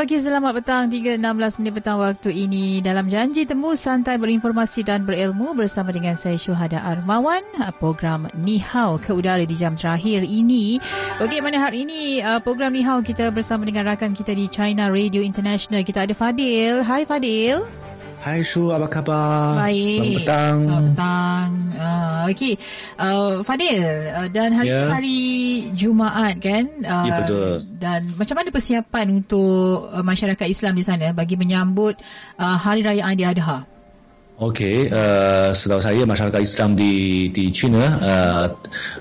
Okey, selamat petang. 3.16 minit petang waktu ini. Dalam janji temu santai berinformasi dan berilmu bersama dengan saya Syuhada Armawan. Program Ni Hao ke udara di jam terakhir ini. Okey, mana hari ini uh, program Ni Hao kita bersama dengan rakan kita di China Radio International. Kita ada Fadil. Hai Fadil. Hai Shu, apa khabar? Baik. Selamat petang. Selamat petang. Uh, Okey, uh, Fadil, uh, dan hari Ya. hari Jumaat kan? Uh, Ya, betul. Dan macam mana persiapan untuk uh, masyarakat Islam di sana bagi menyambut uh, Hari Raya Aidiladha? Okey, uh, setahu saya masyarakat Islam di di China uh,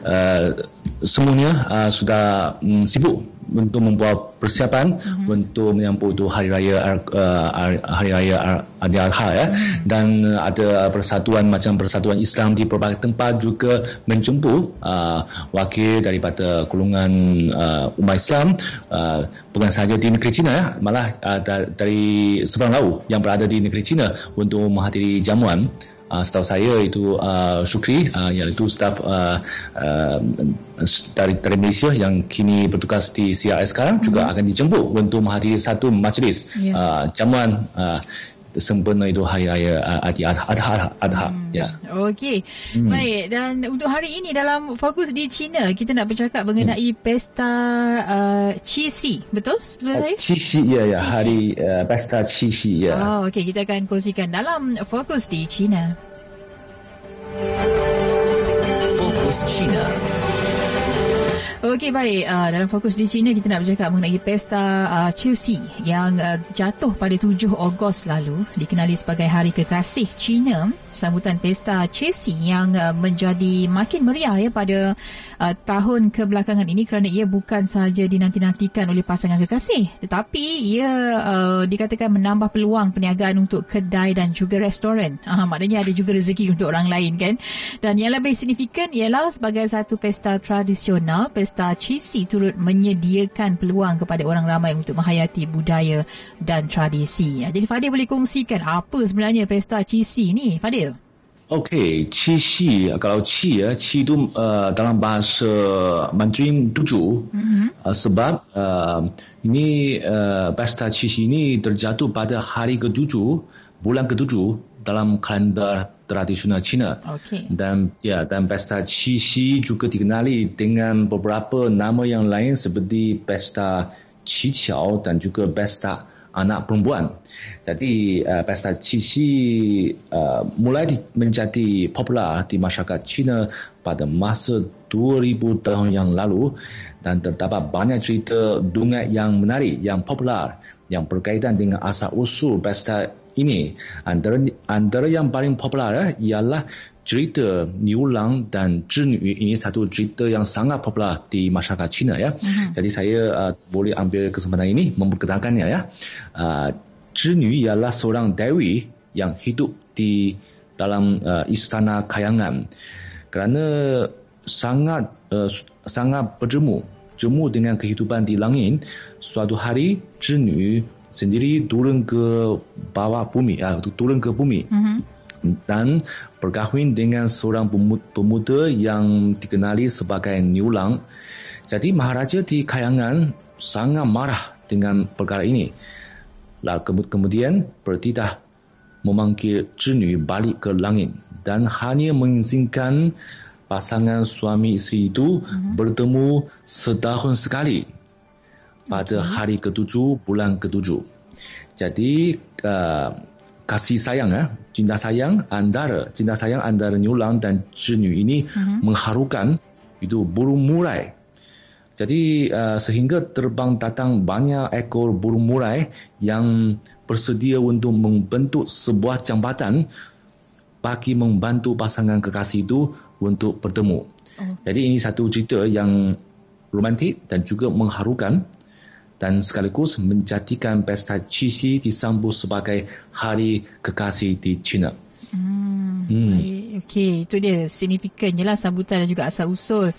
uh, semuanya uh, sudah um, sibuk untuk membuat persiapan mm-hmm. untuk menyambut tu hari raya uh, hari raya Aidiladha ya mm-hmm. dan ada persatuan macam persatuan Islam di berbagai tempat juga menjemput uh, wakil daripada golongan uh, umat Islam uh, bukan sahaja di negeri China ya malah uh, da- dari seberang laut yang berada di negeri China untuk menghadiri jamuan Uh, setahu saya itu uh, Syukri uh, iaitu staf uh, uh, dari, dari Malaysia yang kini bertugas di CRS sekarang hmm. juga akan dijemput untuk menghadiri satu majlis Ya. uh, jamuan uh, sempena itu hari raya uh, Adi Adha, Adha, Adha Hmm. ya. Okey. Hmm. Baik dan untuk hari ini dalam fokus di China kita nak bercakap mengenai hmm. pesta uh, Qixi, betul? Betul saya? Qixi ya ya Qixi. hari uh, pesta Qixi ya. Oh, okey kita akan kongsikan dalam fokus di China. Fokus China. Okey baik. Uh, dalam fokus di China kita nak bercakap mengenai pesta uh, Chelsea yang uh, jatuh pada 7 Ogos lalu dikenali sebagai Hari Kekasih China sambutan pesta Chelsea yang uh, menjadi makin meriah ya pada uh, tahun kebelakangan ini kerana ia bukan sahaja dinanti-nantikan oleh pasangan kekasih tetapi ia uh, dikatakan menambah peluang perniagaan untuk kedai dan juga restoran uh, maknanya ada juga rezeki untuk orang lain kan dan yang lebih signifikan ialah sebagai satu pesta tradisional pesta Qixi turut menyediakan peluang kepada orang ramai untuk menghayati budaya dan tradisi. Ya, Jadi Fadil boleh kongsikan apa sebenarnya pesta Qixi ni Fadil? Okey, Qixi kalau Qi ya, Qi itu uh, dalam bahasa Mandarin tujuh mm-hmm. uh, sebab uh, ini uh, pesta Qixi ini terjatuh pada hari ketujuh bulan ketujuh dalam kalender tradisional Cina. Okey. Dan ya dan pesta Qixi juga dikenali dengan beberapa nama yang lain seperti pesta Qiqiao dan juga pesta anak perempuan. Jadi uh, pesta Qixi uh, mulai di, menjadi popular di masyarakat Cina pada masa 2000 tahun yang lalu dan terdapat banyak cerita dungat yang menarik yang popular yang berkaitan dengan asal usul pesta ini. Antara antara yang paling popular eh, ialah cerita Niu Lang dan Zhi Nu ini satu cerita yang sangat popular di masyarakat Cina ya. Uh-huh. Jadi saya uh, boleh ambil kesempatan ini memperkenalkannya ya. Uh, Zhi Nu ialah seorang dewi yang hidup di dalam uh, istana kayangan kerana sangat uh, sangat berjemu jemu dengan kehidupan di langit suatu hari Zhi Nu sendiri turun ke bawah bumi uh, turun ke bumi Mhm. Dan berkahwin dengan seorang pemu- pemuda yang dikenali sebagai Niu Lang. Jadi Maharaja di Kayangan sangat marah dengan perkara ini. Lalu kemu- kemudian bertitah memanggil Zhi Nu balik ke langit dan hanya mengizinkan pasangan suami isteri itu bertemu setahun sekali pada hari ketujuh bulan ketujuh. Jadi uh, kasih sayang eh, cinta sayang antara cinta sayang antara Niu Lang dan Nu ini uh-huh. mengharukan itu burung murai. Jadi uh, sehingga terbang datang banyak ekor burung murai yang bersedia untuk membentuk sebuah jambatan bagi membantu pasangan kekasih itu untuk bertemu. Oh. Jadi ini satu cerita yang romantik dan juga mengharukan dan sekaligus menjadikan pesta Qixi disambut sebagai hari kekasih di China. Hmm. hmm. Okey, itu dia signifikannya lah sambutan dan juga asal usul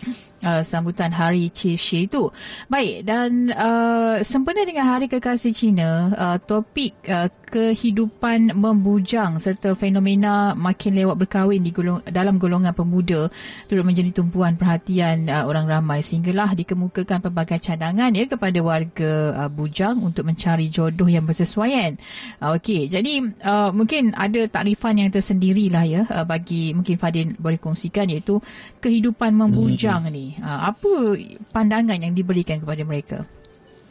uh, sambutan Hari Qixi itu. Baik dan uh, sempena dengan Hari Kekasih Cina, uh, topik uh, kehidupan membujang serta fenomena makin lewat berkahwin di golong, dalam golongan pemuda turut menjadi tumpuan perhatian uh, orang ramai sehinggalah dikemukakan pelbagai cadangan ya kepada warga uh, bujang untuk mencari jodoh yang bersesuaian. Uh, Okey, jadi uh, mungkin ada takrifan yang tersendiri lah ya uh, bagi mungkin Fadil boleh kongsikan iaitu kehidupan membujang hmm. ni. Uh, apa pandangan yang diberikan kepada mereka?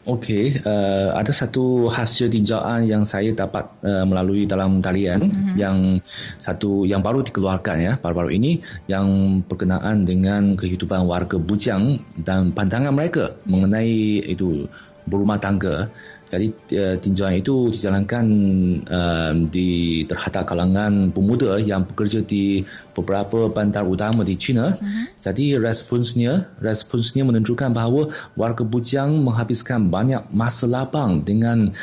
Okey, uh, ada satu hasil tinjauan yang saya dapat uh, melalui dalam talian mm-hmm. yang satu yang baru dikeluarkan ya baru-baru ini yang berkenaan dengan kehidupan warga bujang dan pandangan mereka mengenai itu berumah tangga jadi uh, tinjauan itu dijalankan uh, di terhadap kalangan pemuda yang bekerja di beberapa bandar utama di China. Uh-huh. Jadi responsnya responsnya menunjukkan bahawa warga bujang menghabiskan banyak masa lapang dengan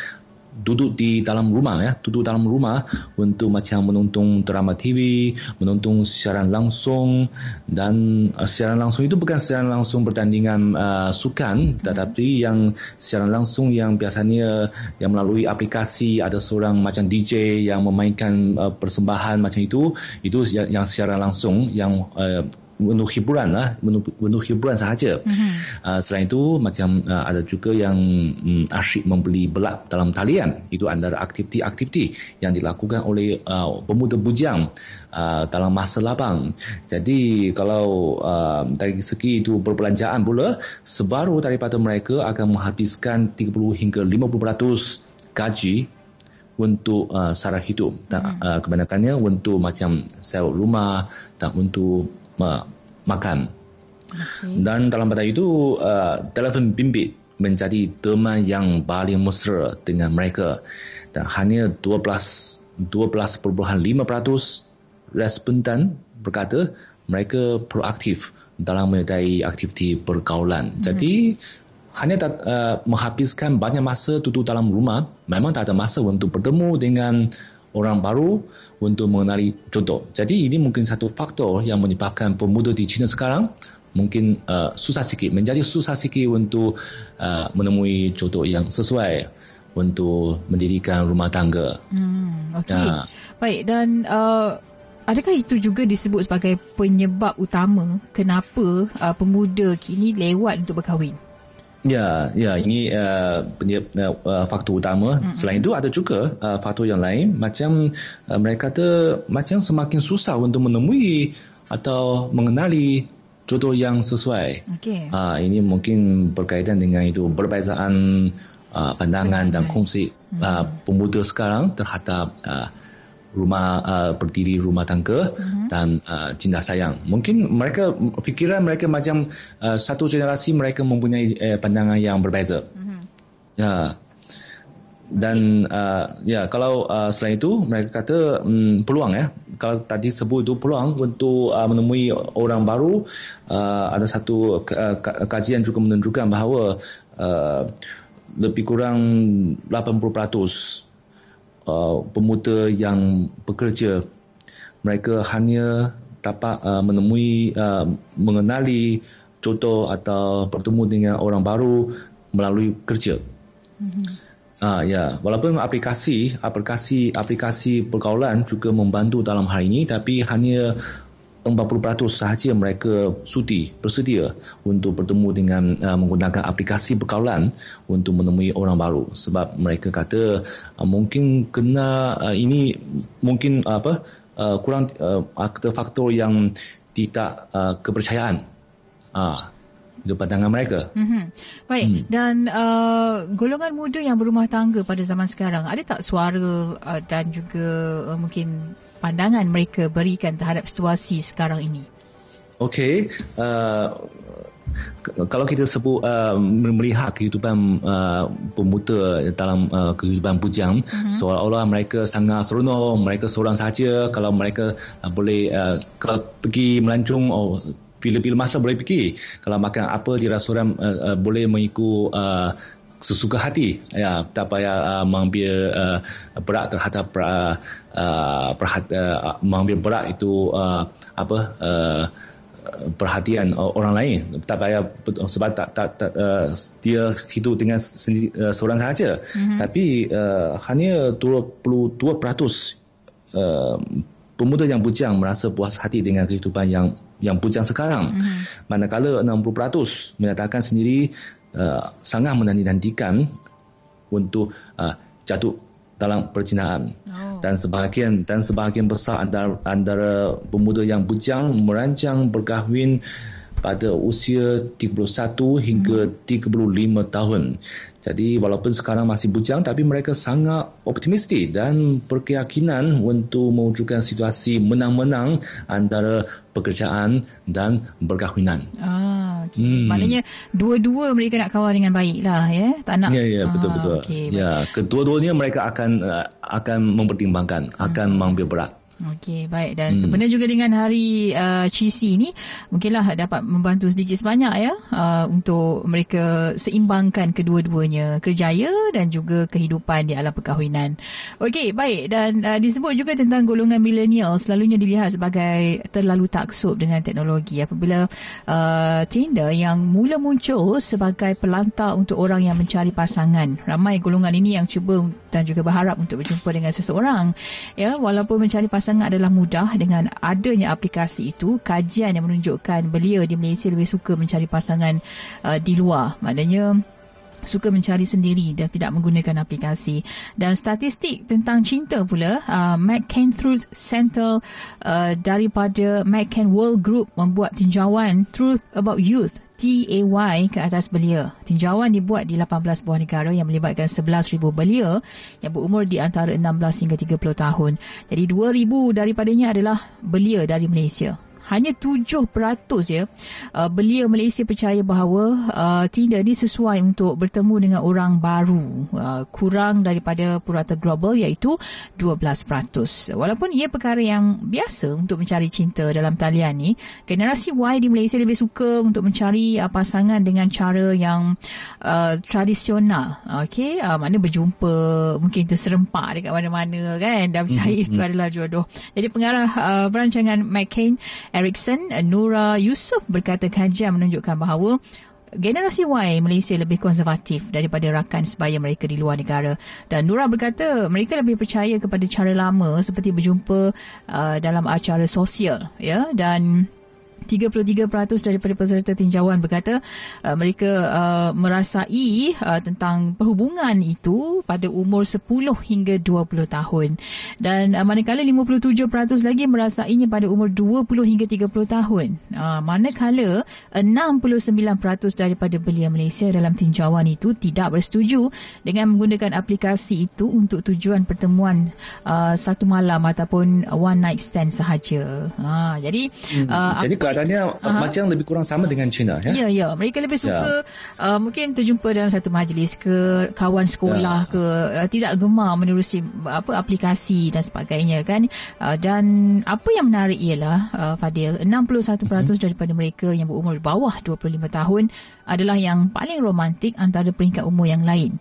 duduk di dalam rumah ya. Duduk dalam rumah untuk macam menonton drama TV menonton siaran langsung. Dan uh, siaran langsung itu bukan siaran langsung pertandingan uh, sukan. Tetapi yang siaran langsung yang biasanya yang melalui aplikasi ada seorang macam DJ yang memainkan uh, persembahan macam itu itu yang, yang siaran langsung yang uh, menu hiburan lah. Menu, menu hiburan sahaja. Mm-hmm. uh, selain itu macam uh, ada juga yang um, asyik membeli belak dalam talian. Itu antara aktiviti-aktiviti yang dilakukan oleh uh, pemuda bujang uh, dalam masa lapang jadi kalau uh, dari segi itu perbelanjaan pula sebaru daripada mereka akan menghabiskan 30 hingga 50% gaji untuk uh, sara hidup. Dan hmm. uh, kebanyakannya untuk macam sewa rumah dan untuk makan. Okay. Dan dalam pada itu, uh, telefon bimbit menjadi teman yang paling mesra dengan mereka. Dan hanya 12, 12.5% responden berkata mereka proaktif dalam menyertai aktiviti pergaulan. Mm-hmm. Jadi, hanya tak, uh, menghabiskan banyak masa duduk dalam rumah, memang tak ada masa untuk bertemu dengan orang baru untuk mengenali jodoh. Jadi ini mungkin satu faktor yang menyebabkan pemuda di China sekarang mungkin uh, susah sikit, menjadi susah sikit untuk uh, menemui jodoh yang sesuai untuk mendirikan rumah tangga. Hmm, okay. Ya. Baik dan uh, adakah itu juga disebut sebagai penyebab utama kenapa uh, pemuda kini lewat untuk berkahwin? Ya, ya ini uh, uh, uh, faktor utama. Mm-hmm. Selain itu ada juga uh, faktor yang lain macam uh, mereka kata macam semakin susah untuk menemui atau mengenali jodoh yang sesuai. Okay. Uh, ini mungkin berkaitan dengan itu perbezaan uh, pandangan dan kongsi uh, pemuda sekarang terhadap uh, rumah uh, berdiri rumah tangga uh-huh. dan uh, cinta sayang. Mungkin mereka fikiran mereka macam uh, satu generasi mereka mempunyai uh, pandangan yang berbeza. Uh-huh. Ya. Dan uh, ya kalau uh, selain itu mereka kata um, peluang ya. Kalau tadi sebut itu peluang untuk uh, menemui orang baru uh, ada satu uh, kajian juga menunjukkan bahawa uh, lebih kurang 80% uh, pemuda yang bekerja mereka hanya dapat uh, menemui uh, mengenali contoh atau bertemu dengan orang baru melalui kerja. Mm-hmm. Ah ya, walaupun aplikasi aplikasi aplikasi pergaulan juga membantu dalam hal ini tapi hanya 40% sahaja mereka sudi bersedia untuk bertemu dengan uh, menggunakan aplikasi pergaulan untuk menemui orang baru sebab mereka kata uh, mungkin kena uh, ini mungkin uh, apa uh, kurang uh, faktor yang tidak uh, kepercayaan uh, itu pandangan mereka. Mm-hmm. Baik hmm. dan uh, golongan muda yang berumah tangga pada zaman sekarang ada tak suara uh, dan juga uh, mungkin pandangan mereka berikan terhadap situasi sekarang ini? Okey, uh, kalau kita sebut uh, melihat kehidupan uh, pemuda dalam uh, kehidupan bujang, uh-huh. seolah-olah mereka sangat seronok, mereka seorang saja. Kalau mereka uh, boleh uh, kalau pergi melancong, oh, bila-bila masa boleh pergi. Kalau makan apa di restoran uh, uh, boleh mengikut uh, sesuka hati ya tak payah uh, mengambil uh, berat terhadap uh, uh, perhat, uh, mengambil berat itu uh, apa uh, perhatian orang lain tak payah sebab tak tak, tak uh, dia hidup dengan sendiri, uh, seorang saja mm-hmm. tapi uh, hanya 22% uh, pemuda yang bujang merasa puas hati dengan kehidupan yang yang bujang sekarang mm-hmm. manakala 60% menyatakan sendiri uh, sangat menanti-nantikan untuk uh, jatuh dalam percintaan oh. dan sebahagian dan sebahagian besar antara, antara pemuda yang bujang merancang berkahwin pada usia 31 hingga hmm. 35 tahun. Jadi walaupun sekarang masih bujang tapi mereka sangat optimistik dan berkeyakinan untuk mewujudkan situasi menang-menang antara pekerjaan dan berkahwinan. Ah. Hmm. maknanya dua-dua mereka nak kawal dengan baik lah ya. Tak nak. Ya ya betul ah, betul. Okay, ya, kedua-duanya mereka akan uh, akan mempertimbangkan, akan hmm. mengambil berat. Okey, baik. Dan hmm. sebenarnya juga dengan hari uh, CC ini, mungkinlah dapat membantu sedikit sebanyak ya uh, untuk mereka seimbangkan kedua-duanya, kerjaya dan juga kehidupan di alam perkahwinan. Okey, baik. Dan uh, disebut juga tentang golongan milenial selalunya dilihat sebagai terlalu taksub dengan teknologi apabila uh, Tinder yang mula muncul sebagai pelantar untuk orang yang mencari pasangan. Ramai golongan ini yang cuba dan juga berharap untuk berjumpa dengan seseorang. Ya, walaupun mencari pasangan sangat adalah mudah dengan adanya aplikasi itu. Kajian yang menunjukkan belia di Malaysia lebih suka mencari pasangan uh, di luar. Maknanya suka mencari sendiri dan tidak menggunakan aplikasi. Dan statistik tentang cinta pula uh, McCain Truth Center uh, daripada McCain World Group membuat tinjauan Truth About Youth TAY ke atas belia. Tinjauan dibuat di 18 buah negara yang melibatkan 11,000 belia yang berumur di antara 16 hingga 30 tahun. Jadi 2,000 daripadanya adalah belia dari Malaysia hanya 7% ya. Uh, belia Malaysia percaya bahawa uh, Tinder ni sesuai untuk bertemu dengan orang baru. Uh, kurang daripada purata global iaitu 12% walaupun ia perkara yang biasa untuk mencari cinta dalam talian ni generasi Y di Malaysia lebih suka untuk mencari uh, pasangan dengan cara yang uh, tradisional. Okey uh, mana berjumpa mungkin terserempak dekat mana-mana kan dan percaya mm-hmm. itu adalah jodoh. Jadi pengarah uh, perancangan McCain Erickson, Nura Yusof berkata kajian menunjukkan bahawa generasi Y Malaysia lebih konservatif daripada rakan sebaya mereka di luar negara. Dan Nura berkata mereka lebih percaya kepada cara lama seperti berjumpa uh, dalam acara sosial. ya Dan 33% daripada peserta tinjauan berkata uh, mereka uh, merasai uh, tentang perhubungan itu pada umur 10 hingga 20 tahun. Dan uh, manakala 57% lagi merasainya pada umur 20 hingga 30 tahun. Uh, manakala 69% daripada belia Malaysia dalam tinjauan itu tidak bersetuju dengan menggunakan aplikasi itu untuk tujuan pertemuan uh, satu malam ataupun one night stand sahaja. Uh, jadi hmm. uh, jadi keadaannya uh-huh. macam lebih kurang sama dengan China ya. Ya ya, mereka lebih suka ya. uh, mungkin terjumpa dalam satu majlis ke kawan sekolah ya. ke uh, tidak gemar menerusi apa aplikasi dan sebagainya kan. Uh, dan apa yang menarik ialah uh, Fadil 61% uh-huh. daripada mereka yang berumur bawah 25 tahun adalah yang paling romantik antara peringkat umur yang lain.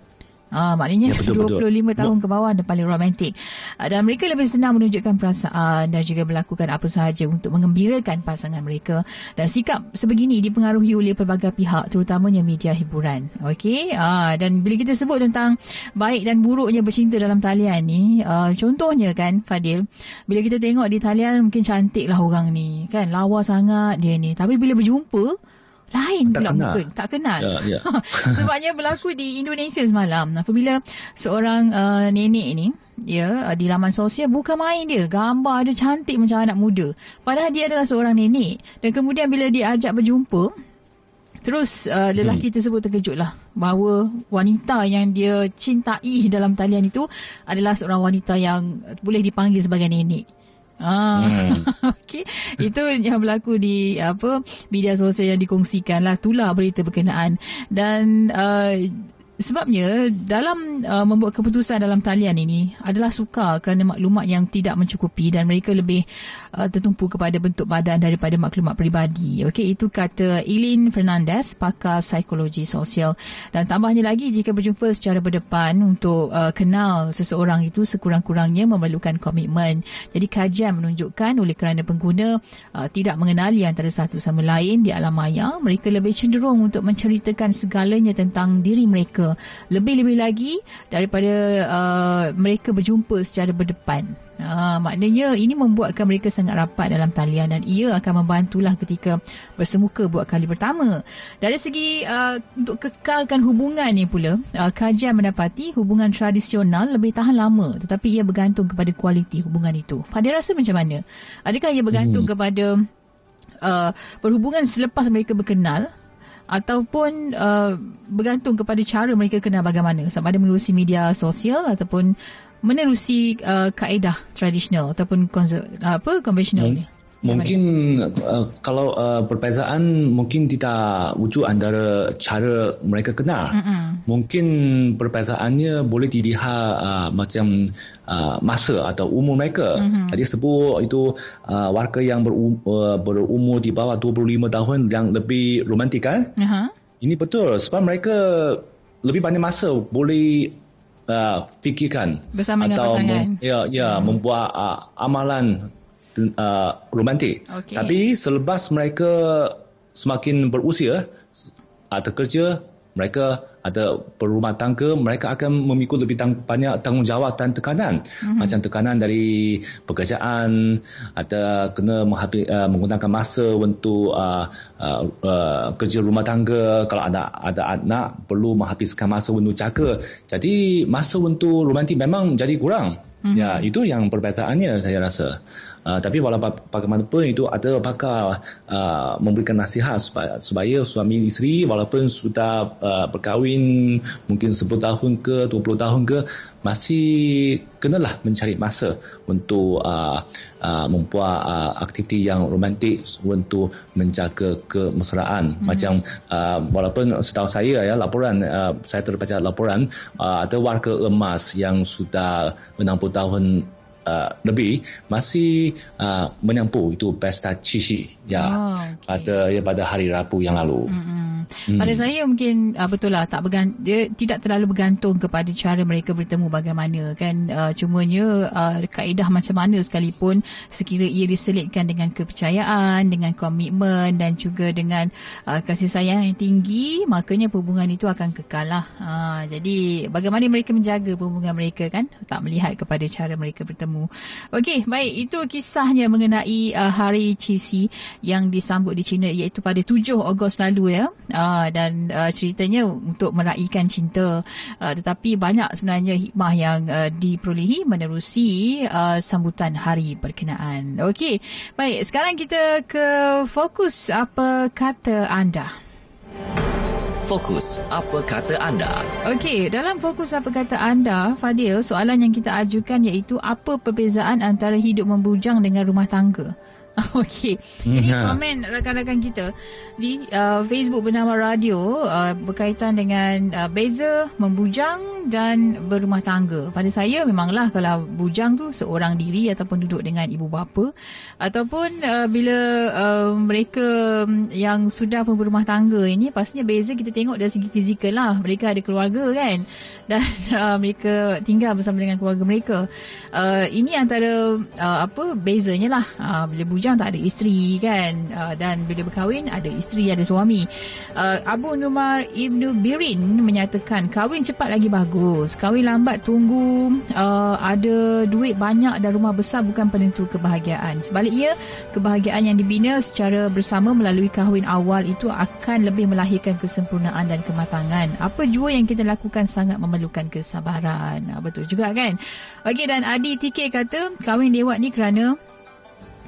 Ah, maknanya ya, betul, 25 betul. tahun ke bawah dan paling romantik. Ah, dan mereka lebih senang menunjukkan perasaan dan juga melakukan apa sahaja untuk mengembirakan pasangan mereka. Dan sikap sebegini dipengaruhi oleh pelbagai pihak terutamanya media hiburan. Okey. Ah, dan bila kita sebut tentang baik dan buruknya bercinta dalam talian ni, ah, contohnya kan Fadil, bila kita tengok di talian mungkin cantik lah orang ni. Kan lawa sangat dia ni. Tapi bila berjumpa, lain tak pula kenal. mungkin tak kenal. Ya, ya. sebabnya berlaku di Indonesia semalam. Apabila seorang uh, nenek ni ya uh, di laman sosial bukan main dia. Gambar dia cantik macam anak muda. Padahal dia adalah seorang nenek. Dan kemudian bila dia ajak berjumpa terus uh, lelaki hmm. tersebut terkejutlah bahawa wanita yang dia cintai dalam talian itu adalah seorang wanita yang boleh dipanggil sebagai nenek Ah, hmm. okey. Itu yang berlaku di apa media sosial yang dikongsikan lah. Itulah berita berkenaan. Dan uh, sebabnya dalam uh, membuat keputusan dalam talian ini adalah sukar kerana maklumat yang tidak mencukupi dan mereka lebih uh, tertumpu kepada bentuk badan daripada maklumat peribadi. Okey, itu kata Eileen Fernandez, pakar psikologi sosial. Dan tambahnya lagi jika berjumpa secara berdepan untuk uh, kenal seseorang itu sekurang-kurangnya memerlukan komitmen. Jadi kajian menunjukkan oleh kerana pengguna uh, tidak mengenali antara satu sama lain di alam maya, mereka lebih cenderung untuk menceritakan segalanya tentang diri mereka lebih-lebih lagi daripada uh, mereka berjumpa secara berdepan. Uh, maknanya ini membuatkan mereka sangat rapat dalam talian dan ia akan membantulah ketika bersemuka buat kali pertama. Dari segi uh, untuk kekalkan hubungan ni pula, uh, kajian mendapati hubungan tradisional lebih tahan lama tetapi ia bergantung kepada kualiti hubungan itu. Fadil rasa macam mana? Adakah ia bergantung hmm. kepada uh, perhubungan selepas mereka berkenal ataupun uh, bergantung kepada cara mereka kenal bagaimana. Sama ada menerusi media sosial ataupun menerusi uh, kaedah tradisional ataupun konser, apa konvensional ni Mungkin uh, kalau uh, perbezaan mungkin tidak wujud antara cara mereka kenal. Mm-mm. Mungkin perbezaannya boleh dilihat uh, macam uh, masa atau umur mereka. Mm-hmm. Tadi sebut itu uh, warga yang berum, uh, berumur di bawah 25 tahun yang lebih romantik kan? Uh-huh. Ini betul sebab mereka lebih banyak masa boleh uh, fikirkan bersama atau dengan pasangan. Mem- ya ya hmm. membuat uh, amalan uh, romantik. Okay. Tapi selepas mereka semakin berusia atau kerja, mereka ada berumah tangga, mereka akan memikul lebih tang- banyak tanggungjawab dan tekanan. Mm-hmm. Macam tekanan dari pekerjaan, ada kena menghabis, uh, menggunakan masa untuk uh, uh, uh, kerja rumah tangga. Kalau ada ada anak, perlu menghabiskan masa untuk jaga. Jadi masa untuk romantik memang jadi kurang. Mm-hmm. Ya, itu yang perbezaannya saya rasa. Uh, tapi walaupun bagaimanapun itu ada pakar uh, memberikan nasihat supaya, supaya suami isteri walaupun sudah uh, berkahwin mungkin 10 tahun ke 20 tahun ke masih kenalah mencari masa untuk uh, uh, membuat uh, aktiviti yang romantik untuk menjaga kemesraan hmm. macam uh, walaupun setahu saya ya laporan uh, saya terbaca laporan uh, ada warga emas yang sudah 60 tahun uh, lebih masih uh, menyampu itu pesta Cici ya oh, okay. pada ya pada hari Rabu yang lalu. Mm-hmm. Hmm. Pada saya mungkin uh, betul lah tak bergant- dia tidak terlalu bergantung kepada cara mereka bertemu bagaimana kan uh, cumanya uh, kaedah macam mana sekalipun sekira ia diselitkan dengan kepercayaan dengan komitmen dan juga dengan uh, kasih sayang yang tinggi makanya hubungan itu akan kekal lah. Uh, jadi bagaimana mereka menjaga hubungan mereka kan tak melihat kepada cara mereka bertemu kamu. Okey, baik. Itu kisahnya mengenai uh, Hari Cisi yang disambut di China iaitu pada 7 Ogos lalu ya. Uh, dan uh, ceritanya untuk meraihkan cinta. Uh, tetapi banyak sebenarnya hikmah yang uh, diperolehi menerusi uh, sambutan hari berkenaan. Okey, baik. Sekarang kita ke fokus apa kata anda. Fokus Apa Kata Anda. Okey, dalam Fokus Apa Kata Anda, Fadil, soalan yang kita ajukan iaitu apa perbezaan antara hidup membujang dengan rumah tangga? Okey. Ini ya. komen rakan-rakan kita di uh, Facebook bernama Radio uh, berkaitan dengan uh, beza membujang dan berumah tangga. Pada saya memanglah kalau bujang tu seorang diri ataupun duduk dengan ibu bapa ataupun uh, bila uh, mereka yang sudah pun berumah tangga ini pastinya beza kita tengok dari segi fizikal lah. Mereka ada keluarga kan dan uh, mereka tinggal bersama dengan keluarga mereka. Uh, ini antara uh, apa bezanya lah uh, bila bujang bujang tak ada isteri kan? Uh, dan bila berkahwin ada isteri ada suami. Uh, Abu Numar Ibnu Birin menyatakan kahwin cepat lagi bagus. Kahwin lambat tunggu. Uh, ada duit banyak dan rumah besar bukan penentu kebahagiaan. Sebaliknya kebahagiaan yang dibina secara bersama melalui kahwin awal itu akan lebih melahirkan kesempurnaan dan kematangan. Apa jua yang kita lakukan sangat memerlukan kesabaran. Uh, betul juga kan? Okey dan Adi TK kata kahwin lewat ni kerana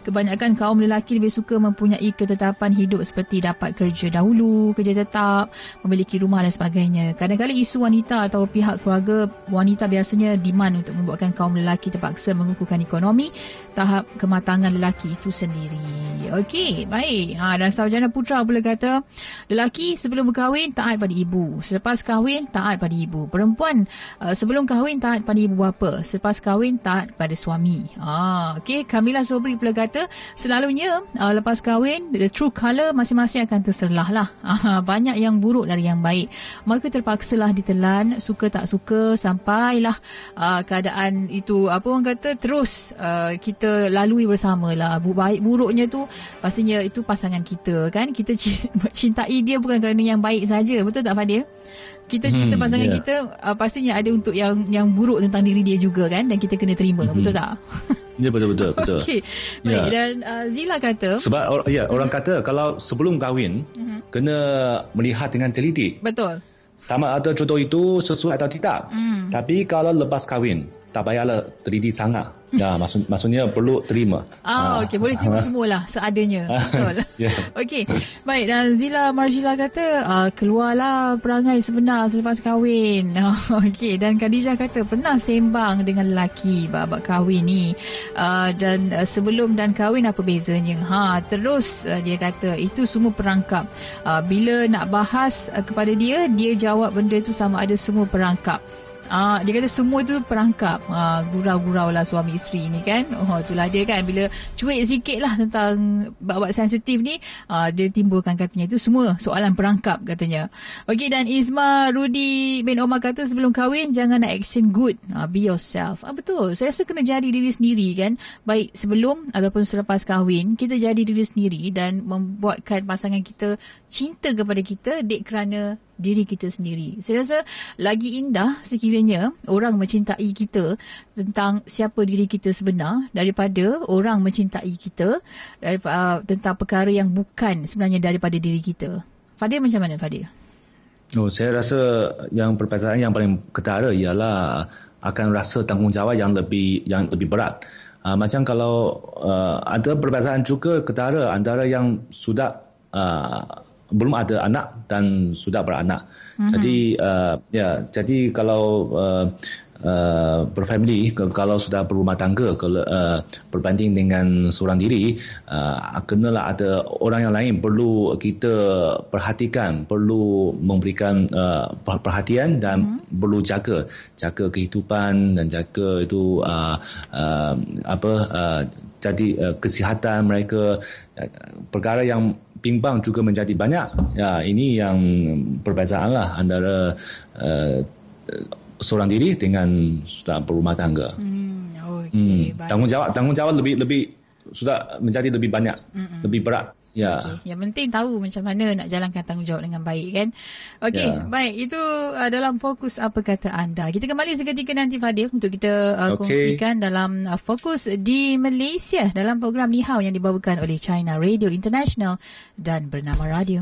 kebanyakan kaum lelaki lebih suka mempunyai ketetapan hidup seperti dapat kerja dahulu, kerja tetap, memiliki rumah dan sebagainya. Kadang-kadang isu wanita atau pihak keluarga wanita biasanya demand untuk membuatkan kaum lelaki terpaksa mengukuhkan ekonomi tahap kematangan lelaki itu sendiri. Okey, baik. Ha, dan Sarjana Putra pula kata, lelaki sebelum berkahwin taat pada ibu. Selepas kahwin taat pada ibu. Perempuan uh, sebelum kahwin taat pada ibu bapa. Selepas kahwin taat pada suami. Ha, okey, Kamila Sobri pula kata, selalunya uh, lepas kahwin, the true colour masing-masing akan terserlah lah. Ha, banyak yang buruk dari yang baik. Maka terpaksalah ditelan, suka tak suka, sampailah uh, keadaan itu, apa orang kata, terus uh, kita lalui bersama lah. Baik buruknya tu, pastinya itu pasangan kita kan. Kita cintai dia bukan kerana yang baik saja. Betul tak Fadil? kita cinta hmm, pasangan yeah. kita uh, pastinya ada untuk yang yang buruk tentang diri dia juga kan dan kita kena terima mm-hmm. betul tak Ya betul betul betul. Okey. Baik yeah. dan uh, Zila kata sebab or, ya orang kata kalau sebelum kahwin uh-huh. kena melihat dengan teliti. Betul. Sama ada jodoh itu sesuai atau tidak. Mm. Tapi kalau lepas kahwin tak payahlah teliti sangat. Ya, maksud, maksudnya perlu terima. Ah, ha. okey, boleh terima semualah seadanya. Betul. yeah. Okey. Baik, dan Zila Marshila kata, uh, keluarlah perangai sebenar selepas kahwin. okey, dan Khadijah kata pernah sembang dengan lelaki bab kahwin ni. Uh, dan uh, sebelum dan kahwin apa bezanya? Ha, terus uh, dia kata itu semua perangkap. Uh, bila nak bahas uh, kepada dia, dia jawab benda itu sama ada semua perangkap. Ah, dia kata semua tu perangkap ah, gurau-gurau lah suami isteri ni kan. Oh, itulah dia kan bila cuik sikit lah tentang bab-bab sensitif ni, ah, dia timbulkan katanya itu semua soalan perangkap katanya. Okey dan Izma Rudi bin Omar kata sebelum kahwin jangan nak action good. Ah, be yourself. Ah, betul. Saya rasa kena jadi diri sendiri kan. Baik sebelum ataupun selepas kahwin, kita jadi diri sendiri dan membuatkan pasangan kita cinta kepada kita dek kerana diri kita sendiri. Saya rasa lagi indah sekiranya orang mencintai kita tentang siapa diri kita sebenar daripada orang mencintai kita daripada, uh, tentang perkara yang bukan sebenarnya daripada diri kita. Fadil macam mana Fadil? Oh, saya rasa yang perbezaan yang paling ketara ialah akan rasa tanggungjawab yang lebih yang lebih berat. Uh, macam kalau uh, ada perbezaan juga ketara antara yang sudah uh, belum ada anak dan sudah beranak. Mm-hmm. Jadi uh, ya jadi kalau uh, uh, berfamily kalau sudah berumah tangga kalau uh, berbanding dengan seorang diri uh, kenalah ada orang yang lain perlu kita perhatikan perlu memberikan uh, perhatian dan mm-hmm. perlu jaga jaga kehidupan dan jaga itu uh, uh, apa uh, jadi uh, kesihatan mereka uh, perkara yang bimbang juga menjadi banyak. Ya, ini yang perbezaan lah antara uh, seorang diri dengan sudah berumah tangga. Hmm, okay, hmm. Tanggungjawab, tanggungjawab lebih lebih sudah menjadi lebih banyak, Mm-mm. lebih berat. Ya. Okay. Yang penting tahu macam mana nak jalankan tanggungjawab dengan baik kan. Okey, ya. baik. Itu uh, dalam fokus apa kata anda. Kita kembali seketika nanti Fadil untuk kita uh, okay. kongsikan dalam uh, fokus di Malaysia dalam program Nihao yang dibawakan oleh China Radio International dan bernama Radio.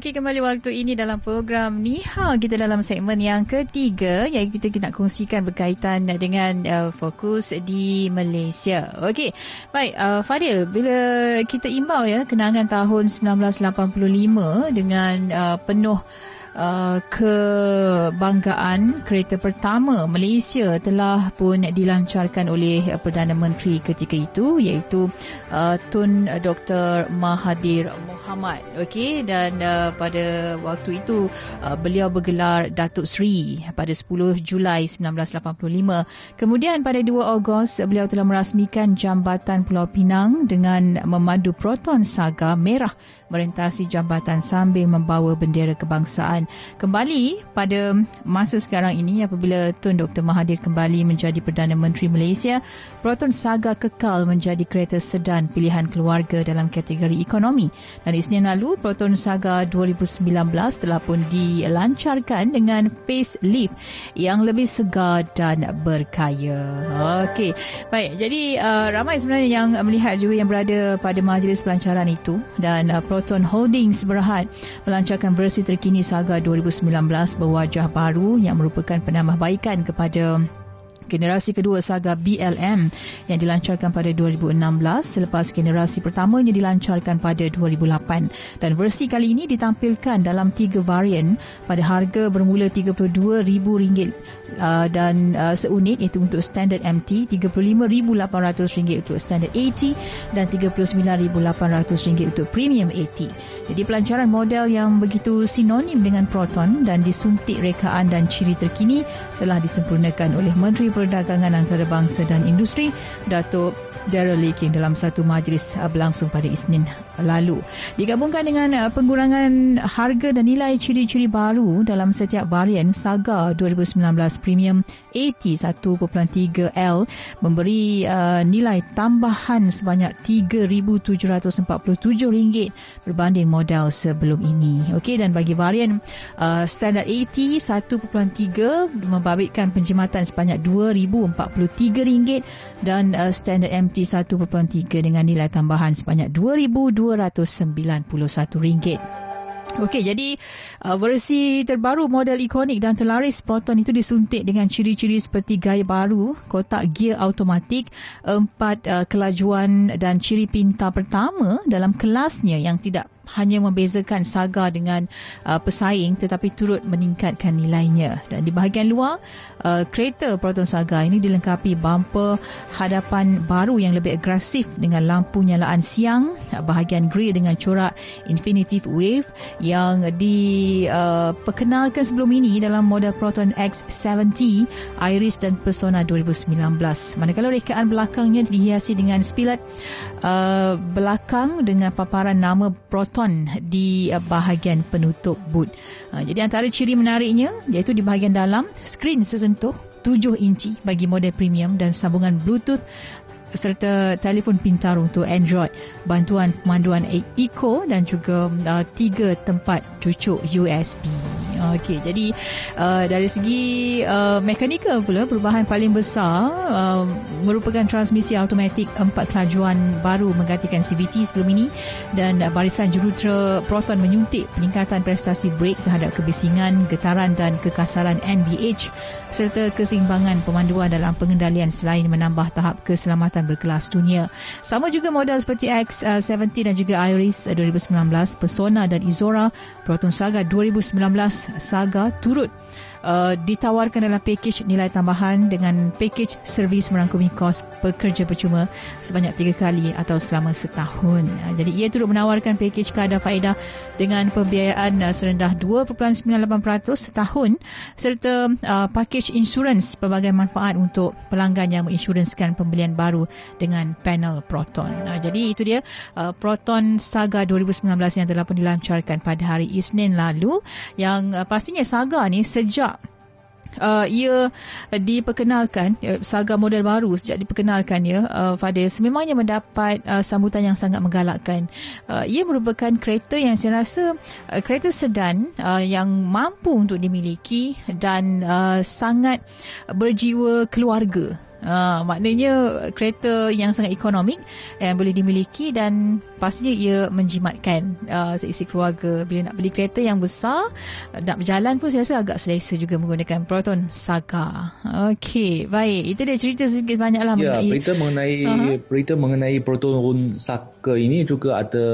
Okey, kembali waktu ini dalam program Niha kita dalam segmen yang ketiga yang kita nak kongsikan berkaitan dengan uh, fokus di Malaysia. Okey, baik uh, Fadil, bila kita imbau ya kenangan tahun 1985 dengan uh, penuh Uh, kebanggaan kereta pertama Malaysia telah pun dilancarkan oleh Perdana Menteri ketika itu iaitu uh, Tun Dr. Mahathir Mohamad okey dan uh, pada waktu itu uh, beliau bergelar Datuk Seri pada 10 Julai 1985 kemudian pada 2 Ogos beliau telah merasmikan Jambatan Pulau Pinang dengan memadu Proton Saga Merah merentasi jambatan sambil membawa bendera kebangsaan. Kembali pada masa sekarang ini apabila Tun Dr. Mahathir kembali menjadi Perdana Menteri Malaysia, Proton Saga kekal menjadi kereta sedan pilihan keluarga dalam kategori ekonomi. Dan Isnin lalu, Proton Saga 2019 telah pun dilancarkan dengan facelift yang lebih segar dan berkaya. Okey. Baik, jadi uh, ramai sebenarnya yang melihat juga yang berada pada majlis pelancaran itu dan uh, Proton Holdings berhad melancarkan versi terkini Saga 2019 berwajah baru yang merupakan penambahbaikan kepada generasi kedua saga BLM yang dilancarkan pada 2016 selepas generasi pertamanya dilancarkan pada 2008 dan versi kali ini ditampilkan dalam tiga varian pada harga bermula RM32,000 uh, dan uh, seunit itu untuk standard MT RM35,800 untuk standard AT dan RM39,800 untuk premium AT jadi pelancaran model yang begitu sinonim dengan Proton dan disuntik rekaan dan ciri terkini telah disempurnakan oleh Menteri Perdagangan Antarabangsa dan Industri Datuk Daryl King dalam satu majlis berlangsung pada Isnin lalu. Digabungkan dengan uh, pengurangan harga dan nilai ciri-ciri baru dalam setiap varian Saga 2019 Premium AT 1.3L memberi uh, nilai tambahan sebanyak RM3,747 berbanding model sebelum ini. Okey dan bagi varian uh, standard AT 1.3 membabitkan penjimatan sebanyak RM2,043 dan uh, standard MT 1.3 dengan nilai tambahan sebanyak RM2,291. Okey, jadi uh, versi terbaru model ikonik dan terlaris Proton itu disuntik dengan ciri-ciri seperti gaya baru, kotak gear automatik, empat uh, kelajuan dan ciri pintar pertama dalam kelasnya yang tidak hanya membezakan Saga dengan uh, pesaing tetapi turut meningkatkan nilainya. Dan di bahagian luar, uh, kereta Proton Saga ini dilengkapi bumper hadapan baru yang lebih agresif dengan lampu nyalaan siang, uh, bahagian grill dengan corak Infinitive Wave yang diperkenalkan uh, sebelum ini dalam model Proton X70, Iris dan Persona 2019. Manakala rekaan belakangnya dihiasi dengan spilot uh, belakang dengan paparan nama Proton ton di uh, bahagian penutup boot. Uh, jadi antara ciri menariknya iaitu di bahagian dalam skrin sesentuh 7 inci bagi model premium dan sambungan bluetooth serta telefon pintar untuk Android, bantuan pemanduan Eco dan juga uh, tiga tempat cucuk USB. Okey, jadi uh, dari segi uh, mekanikal pula perubahan paling besar uh, merupakan transmisi automatik empat kelajuan baru menggantikan CVT sebelum ini dan uh, barisan jurutera Proton menyuntik peningkatan prestasi brake terhadap kebisingan, getaran dan kekasaran NBH serta keseimbangan pemanduan dalam pengendalian selain menambah tahap keselamatan berkelas dunia. Sama juga model seperti X70 dan juga Iris 2019, Persona dan Izora, Proton Saga 2019 Saga turut uh, ditawarkan dalam pakej nilai tambahan dengan pakej servis merangkumi kos pekerja percuma sebanyak tiga kali atau selama setahun. Uh, jadi ia turut menawarkan pakej kadar faedah dengan pembiayaan uh, serendah 2.98% setahun serta uh, pakej insurans pelbagai manfaat untuk pelanggan yang menginsurenskan pembelian baru dengan panel Proton. Uh, jadi itu dia uh, Proton Saga 2019 yang telah pun dilancarkan pada hari Isnin lalu yang uh, pastinya Saga ni sejak uh, ia diperkenalkan uh, saga model baru sejak diperkenalkan ya uh, Fadil sememangnya mendapat uh, sambutan yang sangat menggalakkan. Uh, ia merupakan kereta yang saya rasa uh, kereta sedan uh, yang mampu untuk dimiliki dan uh, sangat berjiwa keluarga Uh, maknanya kereta yang sangat ekonomik yang boleh dimiliki dan pastinya ia menjimatkan uh, seisi keluarga bila nak beli kereta yang besar nak berjalan pun saya rasa agak selesa juga menggunakan Proton Saga. Okey, baik. Itu dia cerita sedikit banyaklah ya, mengenai berita mengenai uh-huh. berita mengenai Proton Saga ini juga ada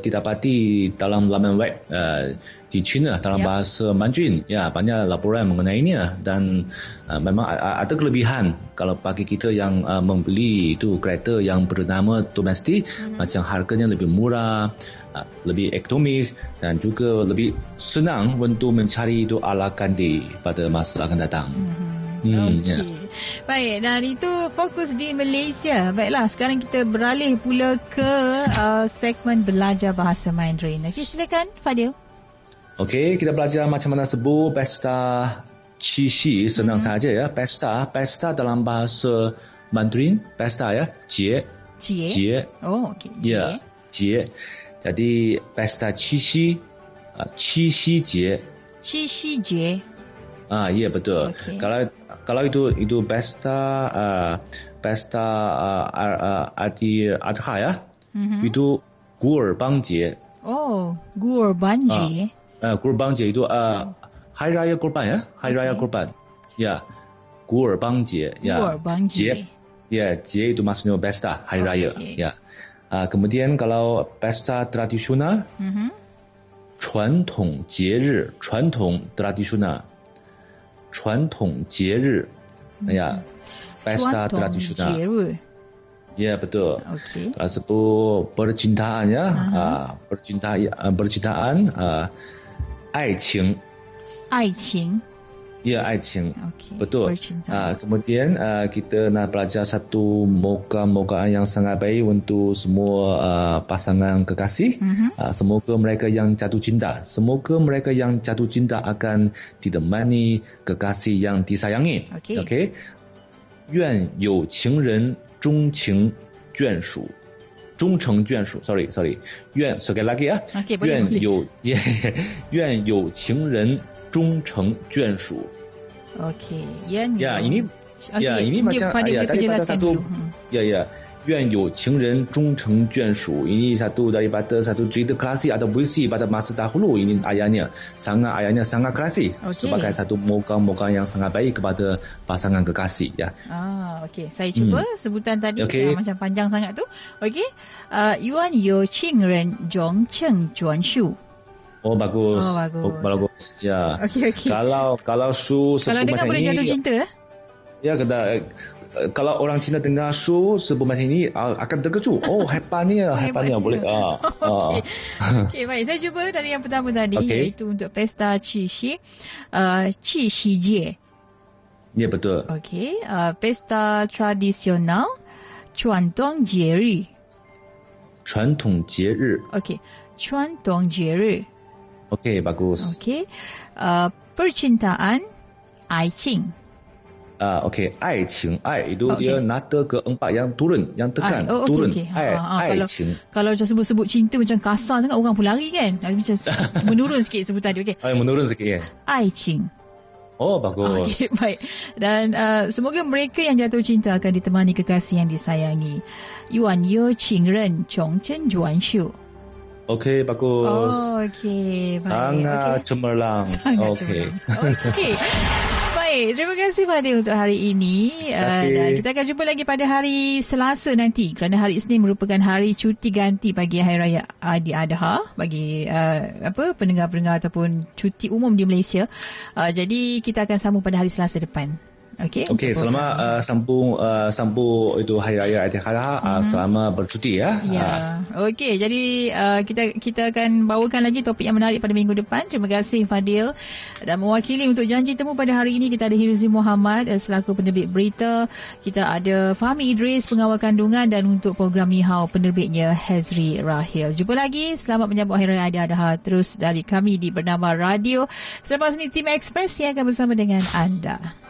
didapati dalam laman web uh, di China dalam yep. bahasa Mandarin. Ya, banyak laporan mengenai ini lah. dan uh, memang ada kelebihan kalau bagi kita yang uh, membeli itu kereta yang bernama domestik mm-hmm. macam harganya lebih murah, uh, lebih ekonomis dan juga lebih senang untuk mencari itu ala ganti pada masa akan datang. Mm-hmm. Hmm, okay. Ya. Baik, dan itu fokus di Malaysia. Baiklah, sekarang kita beralih pula ke uh, segmen belajar bahasa Mandarin. Okey, silakan Fadil. Okey, kita belajar macam mana sebut pesta Qixi, senang mm-hmm. saja ya. Pesta, pesta dalam bahasa Mandarin, pesta ya, Jie. Jie. Jie. Oh, okey. Ya, Jie. Jadi pesta Qixi, uh, Qixi Jie. Qixi Jie. Ah, ya betul. Okay. Kalau kalau itu itu pesta uh, pesta uh, uh, Adi Adha ya. Mm-hmm. Itu Gur Bang Jie. Oh, Gur Bang Jie. Uh, uh, kurban je itu uh, hari raya kurban ya hari okay. raya kurban ya kurban je ya kurban je ya je itu maksudnya pesta hari raya okay. ya uh, kemudian kalau pesta tradisional mm-hmm. 传统节日传统 tradisional 传统节日 ya pesta tradisional Ya betul. Okay. Kalau sebut percintaan ya, uh-huh. uh, percintaan, uh, percintaan, uh, 爱情，爱情， Ya, Aiqing. Okey. Betul. Bercinta. Uh, kemudian uh, kita nak belajar satu moga-mogaan yang sangat baik untuk semua uh, pasangan kekasih. Mhm. Uh, semoga mereka yang jatuh cinta, semoga mereka yang jatuh cinta akan ditemani kekasih yang disayangi. Okey. Okey. 愿有情人终情眷属。 终成眷属，sorry sorry，愿 sekali lagi ya， Okey, boleh, 愿 boleh. 有愿有情人终成眷属。 Okey. Yan. Ya, ini Okey, ya ini dia macam pada ya, dia daripada penjelaskan satu dulu. Hmm. ya ya 愿有情人终成眷属 ini satu daripada satu cerita klasik atau puisi pada masa dahulu ini ayatnya sangat ayatnya sangat klasik Okey. sebagai satu moga-moga yang sangat baik kepada pasangan kekasih ya Ah, okey. Saya cuba sebutan tadi Okey. yang macam panjang sangat tu. Okey. Uh, Yuan Yo Qing Ren Zhong Cheng Juan Shu. oh bagus Oh, bagus. bagus ya Okey, okey. kalau kalau su Kalau sebut dengar macam boleh ini jatuh cinta eh? ya kata kalau orang Cina dengar show sebelum macam ini uh, akan terkejut. Oh, hepania, hepania boleh. Ah. Uh, okay. Ah. Okay, baik. Saya cuba dari yang pertama tadi okay. iaitu untuk pesta Qi Shi. Uh, Qi Shi Jie. Ya, yeah, betul. Okay. Uh, pesta tradisional Chuan Tong Jie Ri. Chuan Tong Jie Ri. Okay. Chuan Tong Jie Ri. Okay, bagus. Okay. Uh, percintaan Ai Qing. Ah, 啊、uh,，OK，爱情爱，itu dia nata tegak empat yang turun, yang tekan, oh, okay, turun, okay. Ha, ha, ha, kalau, ha, kalau, kalau sebut-sebut cinta macam kasar sangat, orang pun lari kan? Macam menurun sikit sebutan dia, okay? Ay, menurun sikit, ya. Ai Ching. Oh, bagus. Okay, baik. Dan uh, semoga mereka yang jatuh cinta akan ditemani kekasih yang disayangi. Yuan Yu Qing Ren Chong Chen Juan Xiu. Okey, bagus. Oh, okey. Sangat okay. cemerlang. Sangat okay. cemerlang. Okey. Baik, terima kasih Fadil untuk hari ini. Terima Uh, kasih. dan kita akan jumpa lagi pada hari Selasa nanti kerana hari Isnin merupakan hari cuti ganti bagi Hari Raya Adi Adha bagi uh, apa pendengar-pendengar ataupun cuti umum di Malaysia. Uh, jadi kita akan sambung pada hari Selasa depan. Okey. Okey, selama uh, sambung uh, sambung itu hari raya Aidilfitri uh, selama bercuti ya. Ya. Ah, Okey, jadi uh, kita kita akan bawakan lagi topik yang menarik pada minggu depan. Terima kasih Fadil. Dan mewakili untuk janji temu pada hari ini kita ada Hiruzi Muhammad eh, selaku penerbit berita. Kita ada Fahmi Idris pengawal kandungan dan untuk program Nihau penerbitnya Hazri Rahil. Jumpa lagi. Selamat menyambut Hari Raya Adha terus dari kami di Bernama Radio. Selepas ini Tim Express yang akan bersama dengan anda.